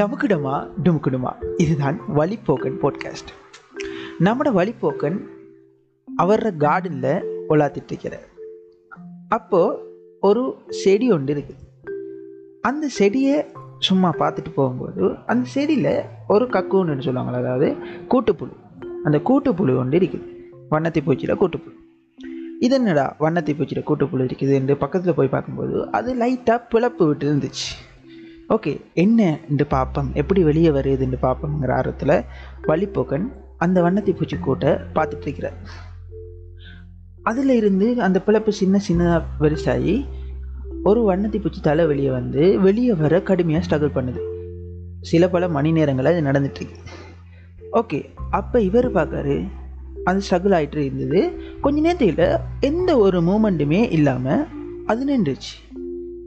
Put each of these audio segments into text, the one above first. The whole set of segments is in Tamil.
டமுக்குடமா டுமுக்குடுமா. இதுதான் வழிப்போக்கன் பாட்காஸ்ட் நம்மட வழிப்போக்கன் அவர கார்டனில் ஒலாத்திட்டு இருக்கிறார் அப்போது ஒரு செடி ஒன்று இருக்குது அந்த செடியை சும்மா பார்த்துட்டு போகும்போது அந்த செடியில் ஒரு கக்கூன்னு சொல்லுவாங்களே அதாவது கூட்டுப்புழு. அந்த கூட்டுப்புழு ஒன்று இருக்குது. வண்ணத்தை பூச்சியில் கூட்டுப்புழு. இது என்னடா வண்ணத்தை பூச்சியில் கூட்டுப்புழு இருக்குது என்று பக்கத்தில் போய் பார்க்கும்போது அது லைட்டாக பிளப்பு விட்டு இருந்துச்சு. ஓகே என்னன்னு பாப்பம்? எப்படி வெளியே வருதுன்னு பாப்பம்ங்கிற ஆர்வத்தில் வழிப்போக்கன் அந்த வண்ணத்தி பூச்சி கூட்ட பார்த்துட்டு இருக்கிறார். அதில் இருந்து அந்த பிளப்பு சின்ன சின்னதாக பெருசாகி ஒரு வண்ணத்தி பூச்சி தலை வெளியே வந்து வெளியே வர கடுமையாக ஸ்ட்ரகிள் பண்ணுது. சில பல மணி நேரங்களில் இது நடந்துட்டுருக்கு ஓகே அப்போ இவர் பார்க்காரு அது ஸ்ட்ரகிள் ஆகிட்டு இருந்தது. கொஞ்ச நேரத்தில் எந்த ஒரு மூமெண்ட்டுமே இல்லாமல் அது நின்றுச்சு.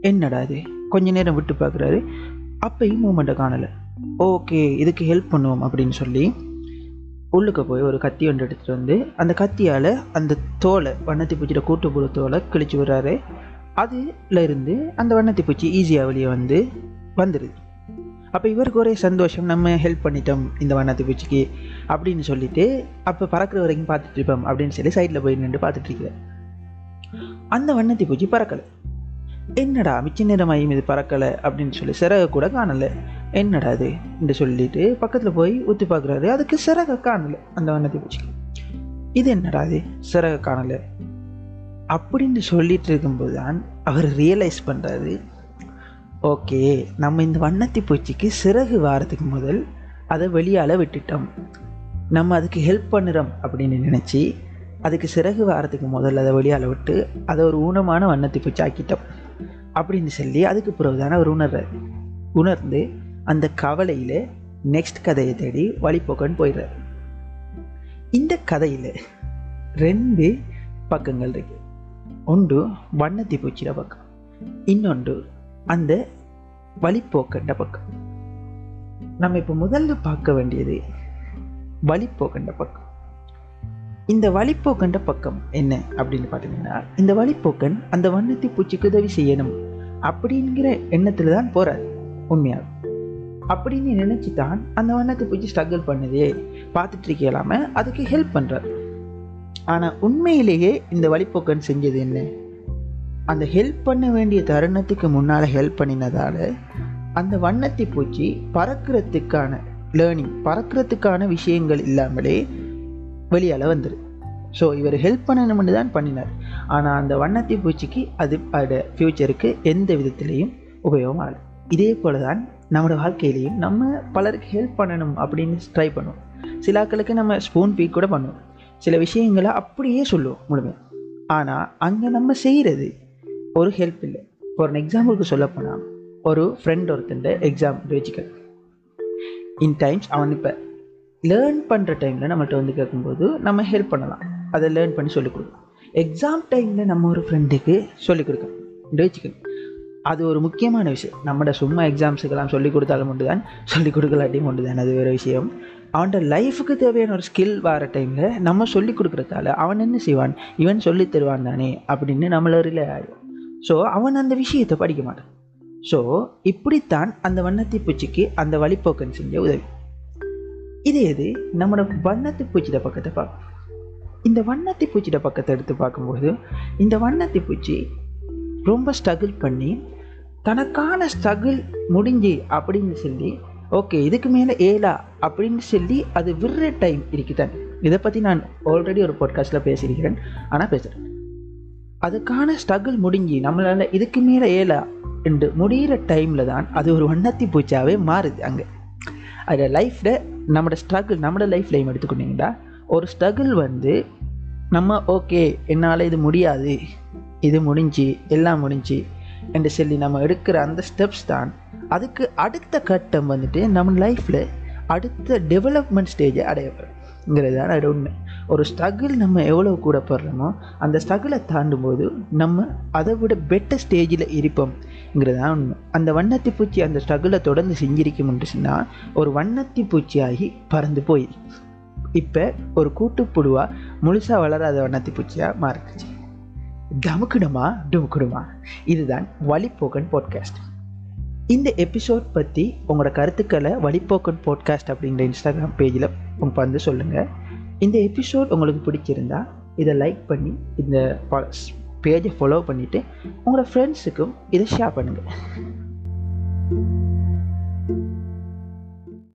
என்னடா அது கொஞ்ச நேரம் விட்டு பார்க்குறாரு. அப்பையும் மூமெண்ட்டை காணலை. ஓகே இதுக்கு ஹெல்ப் பண்ணுவோம் அப்படின்னு சொல்லி உள்ளுக்கு போய் ஒரு கத்தி ஒன்று எடுத்துகிட்டு வந்து அந்த கத்தியால் அந்த தோலை வண்ணத்தி பூச்சியோட கூட்டுப்புற தோலை கிழிச்சு விடுறாரு. அதுல இருந்து அந்த வண்ணத்தி பூச்சி ஈஸியாக வெளியே வந்து வந்துடுது அப்போ இவருக்கு ஒரே சந்தோஷம் நம்ம ஹெல்ப் பண்ணிட்டோம் இந்த வண்ணத்தி பூச்சிக்கு அப்படின்னு சொல்லிட்டு அப்போ பறக்கிற வரைக்கும் பார்த்துட்டு இருப்போம் அப்படின்னு சொல்லி சைடில் போய் நின்று பார்த்துட்டு இருக்கிறார் அந்த வண்ணத்தி பூச்சி பறக்கலை. என்னடா மிச்ச நேரமாயும் இது பறக்கலை அப்படின்னு சொல்லி சிறகு கூட காணலை. என்னடா அது என்று சொல்லிட்டு பக்கத்தில் போய் ஊற்றி பார்க்குறாரு. அதுக்கு சிறக காணலை. அந்த வண்ணத்தை பூச்சிக்கு இது என்னடா அது சிறக காணலை. அப்படின்னு சொல்லிட்டு இருக்கும்போது தான் அவர் ரியலைஸ் பண்ணுறாரு ஓகே நம்ம இந்த வண்ணத்தி பூச்சிக்கு சிறகு வாரத்துக்கு முதல் அதை வெளியால் விட்டுட்டோம். நம்ம அதுக்கு ஹெல்ப் பண்ணுறோம் அப்படின்னு நினச்சி அதுக்கு சிறகு வாரத்துக்கு முதல்ல அதை வெளியால் விட்டு அதை ஒரு ஊனமான வண்ணத்தி பூச்சி ஆக்கிட்டோம் அப்படின்னு சொல்லி அதுக்கு பிறகு தானே அவர் உணர்றார் உணர்ந்து அந்த கவலையில் நெக்ஸ்ட் கதையை தேடி வழிபோக்கன்னு போயிடுறார். இந்த கதையில் ரெண்டு பக்கங்கள் இருக்கு. ஒன்று வண்ணத்தி பூச்சிட பக்கம் இன்னொன்று அந்த வழிப்போக்கண்ட பக்கம். நம்ம இப்போ முதல்ல பார்க்க வேண்டியது வழிப்போக்கண்ட பக்கம். இந்த வழிப்போக்கண்ட பக்கம் என்ன அப்படின்னு பார்த்தீங்கன்னா இந்த வழிப்போக்கன் அந்த வண்ணத்தி பூச்சிக்கு உதவி செய்யணும். அப்படிங்கிற எண்ணத்தில் தான் போகிறார் உண்மையாக அப்படின்னு நினச்சி தான் அந்த வண்ணத்தை பூச்சி ஸ்ட்ரகிள் பண்ணுதே. பார்த்துட்டு இருக்கலாம அதுக்கு ஹெல்ப் பண்ணுறார் ஆனால் உண்மையிலேயே இந்த வழிப்போக்கன் செஞ்சது என்ன? அந்த ஹெல்ப் பண்ண வேண்டிய தருணத்துக்கு முன்னால் ஹெல்ப் பண்ணினதால அந்த வண்ணத்தை பூச்சி பறக்கிறதுக்கான லேர்னிங் பறக்கிறதுக்கான விஷயங்கள் இல்லாமலே வெளியால் வந்துரு. ஸோ இவர் ஹெல்ப் பண்ணணும்னு தான் பண்ணினார். ஆனால் அந்த வண்ணத்தை பூச்சிக்கு அது அதோட ஃப்யூச்சருக்கு எந்த விதத்திலையும் உபயோகம் ஆகலை. இதே போல தான் நம்மளோட வாழ்க்கையிலையும் நம்ம பலருக்கு ஹெல்ப் பண்ணணும் அப்படின்னு ட்ரை பண்ணுவோம். சில ஆக்களுக்கு நம்ம ஸ்பூன் பீக் கூட பண்ணுவோம். சில விஷயங்களை அப்படியே சொல்லுவோம் முழுமை. ஆனால் அங்கே நம்ம செய்கிறது ஒரு ஹெல்ப் இல்லை. ஒரு எக்ஸாம்பிளுக்கு சொல்லப்போனால் ஒரு ஃப்ரெண்ட் ஒருத்தன் எக்ஸாம் வச்சுக்க இன் டைம்ஸ் அவன் இப்போ லேர்ன் பண்ணுற டைமில் நம்மள்கிட்ட வந்து கேட்கும்போது நம்ம ஹெல்ப் பண்ணலாம். அதை லேர்ன் பண்ணி சொல்லிக் கொடுக்கலாம். எக்ஸாம் டைமில் நம்ம ஒரு ஃப்ரெண்டுக்கு சொல்லிக் கொடுக்கணும் வச்சுக்கணும் அது ஒரு முக்கியமான விஷயம். நம்மட சும்மா எக்ஸாம்ஸுக்கெல்லாம் சொல்லிக் கொடுத்தாலும் ஒன்று தான் சொல்லிக் கொடுக்கலாட்டியும் ஒன்று தான் அது வேறு விஷயம். அவன்கிட்ட லைஃபுக்கு தேவையான ஒரு ஸ்கில் வர டைமில் நம்ம சொல்லிக் கொடுக்குறதால அவன் என்ன செய்வான்? இவன் சொல்லி தருவான் தானே அப்படின்னு நம்மள ரிலே ஆகிடும் ஸோ அவன் அந்த விஷயத்தை படிக்க மாட்டான். ஸோ இப்படித்தான் அந்த வண்ணத்தை பூச்சிக்கு அந்த வழிப்போக்கன் செஞ்ச உதவி. இதே இது நம்மளோட வண்ணத்து பூச்சிட பக்கத்தை பார்ப்போம். இந்த வண்ணத்தி பூச்சியோட பக்கத்தை எடுத்து பார்க்கும்போது இந்த வண்ணத்தி பூச்சி ரொம்ப ஸ்ட்ரகிள் பண்ணி தனக்கான ஸ்ட்ரகிள் முடிஞ்சு அப்படின்னு சொல்லி ஓகே இதுக்கு மேலே ஏலா அப்படின்னு சொல்லி அது விடுற டைம் இருக்குதான். இதை பற்றி நான் ஆல்ரெடி ஒரு பாட்காஸ்ட்டில் பேசியிருக்கிறேன். ஆனால் பேசுகிறேன் அதுக்கான ஸ்ட்ரகிள் முடிஞ்சு நம்மளால் இதுக்கு மேலே ஏலா என்று முடிகிற டைமில் தான் அது ஒரு வண்ணத்தி பூச்சாவே மாறுது அங்கே. அதில் லைஃப்பில் நம்மளோட ஸ்ட்ரகிள் நம்மளோட லைஃப் லைம் எடுத்துக்கொண்டீங்கன்னா ஒரு ஸ்ட்ரகிள் வந்து நம்ம ஓகே என்னால் இது முடியாது. இது முடிஞ்சு எல்லாம் முடிஞ்சு என்று சொல்லி நம்ம எடுக்கிற அந்த ஸ்டெப்ஸ் தான். அதுக்கு அடுத்த கட்டம் வந்துட்டு நம்ம லைஃப்பில் அடுத்த டெவலப்மெண்ட் ஸ்டேஜை அடையப்படுங்கிறது தான் அது உண்மை. ஒரு ஸ்ட்ரகிள் நம்ம எவ்வளோ கூட படுறோமோ அந்த ஸ்ட்ரகிளை தாண்டும் போது நம்ம அதை விட பெட்டர் ஸ்டேஜில் இருப்போம்ங்கிறது தான் உண்மை. அந்த வண்ணத்தி பூச்சி அந்த ஸ்ட்ரகிளை தொடர்ந்து செஞ்சிருக்கும் சொன்னால் ஒரு வண்ணத்தி பூச்சியாகி பறந்து போயிரு இப்போ ஒரு கூட்டுப்புழுவாக முழுசாக வளராத வண்ணத்தி பூச்சியாக மாறிடுச்சு டமுக்குடுமா டுமுக்குடுமா? இதுதான் வழிப்போக்கன் பாட்காஸ்ட் இந்த எபிசோட் பற்றி உங்களோட கருத்துக்களை வழிப்போக்கன் பாட்காஸ்ட் அப்படிங்கிற இன்ஸ்டாகிராம் பேஜில் உங்களுக்கு வந்து சொல்லுங்கள் இந்த எபிசோட் உங்களுக்கு பிடிச்சிருந்தா இதை லைக் பண்ணி இந்த பேஜை ஃபாலோ பண்ணிவிட்டு உங்களோட ஃப்ரெண்ட்ஸுக்கும் இதை ஷேர் பண்ணுங்கள்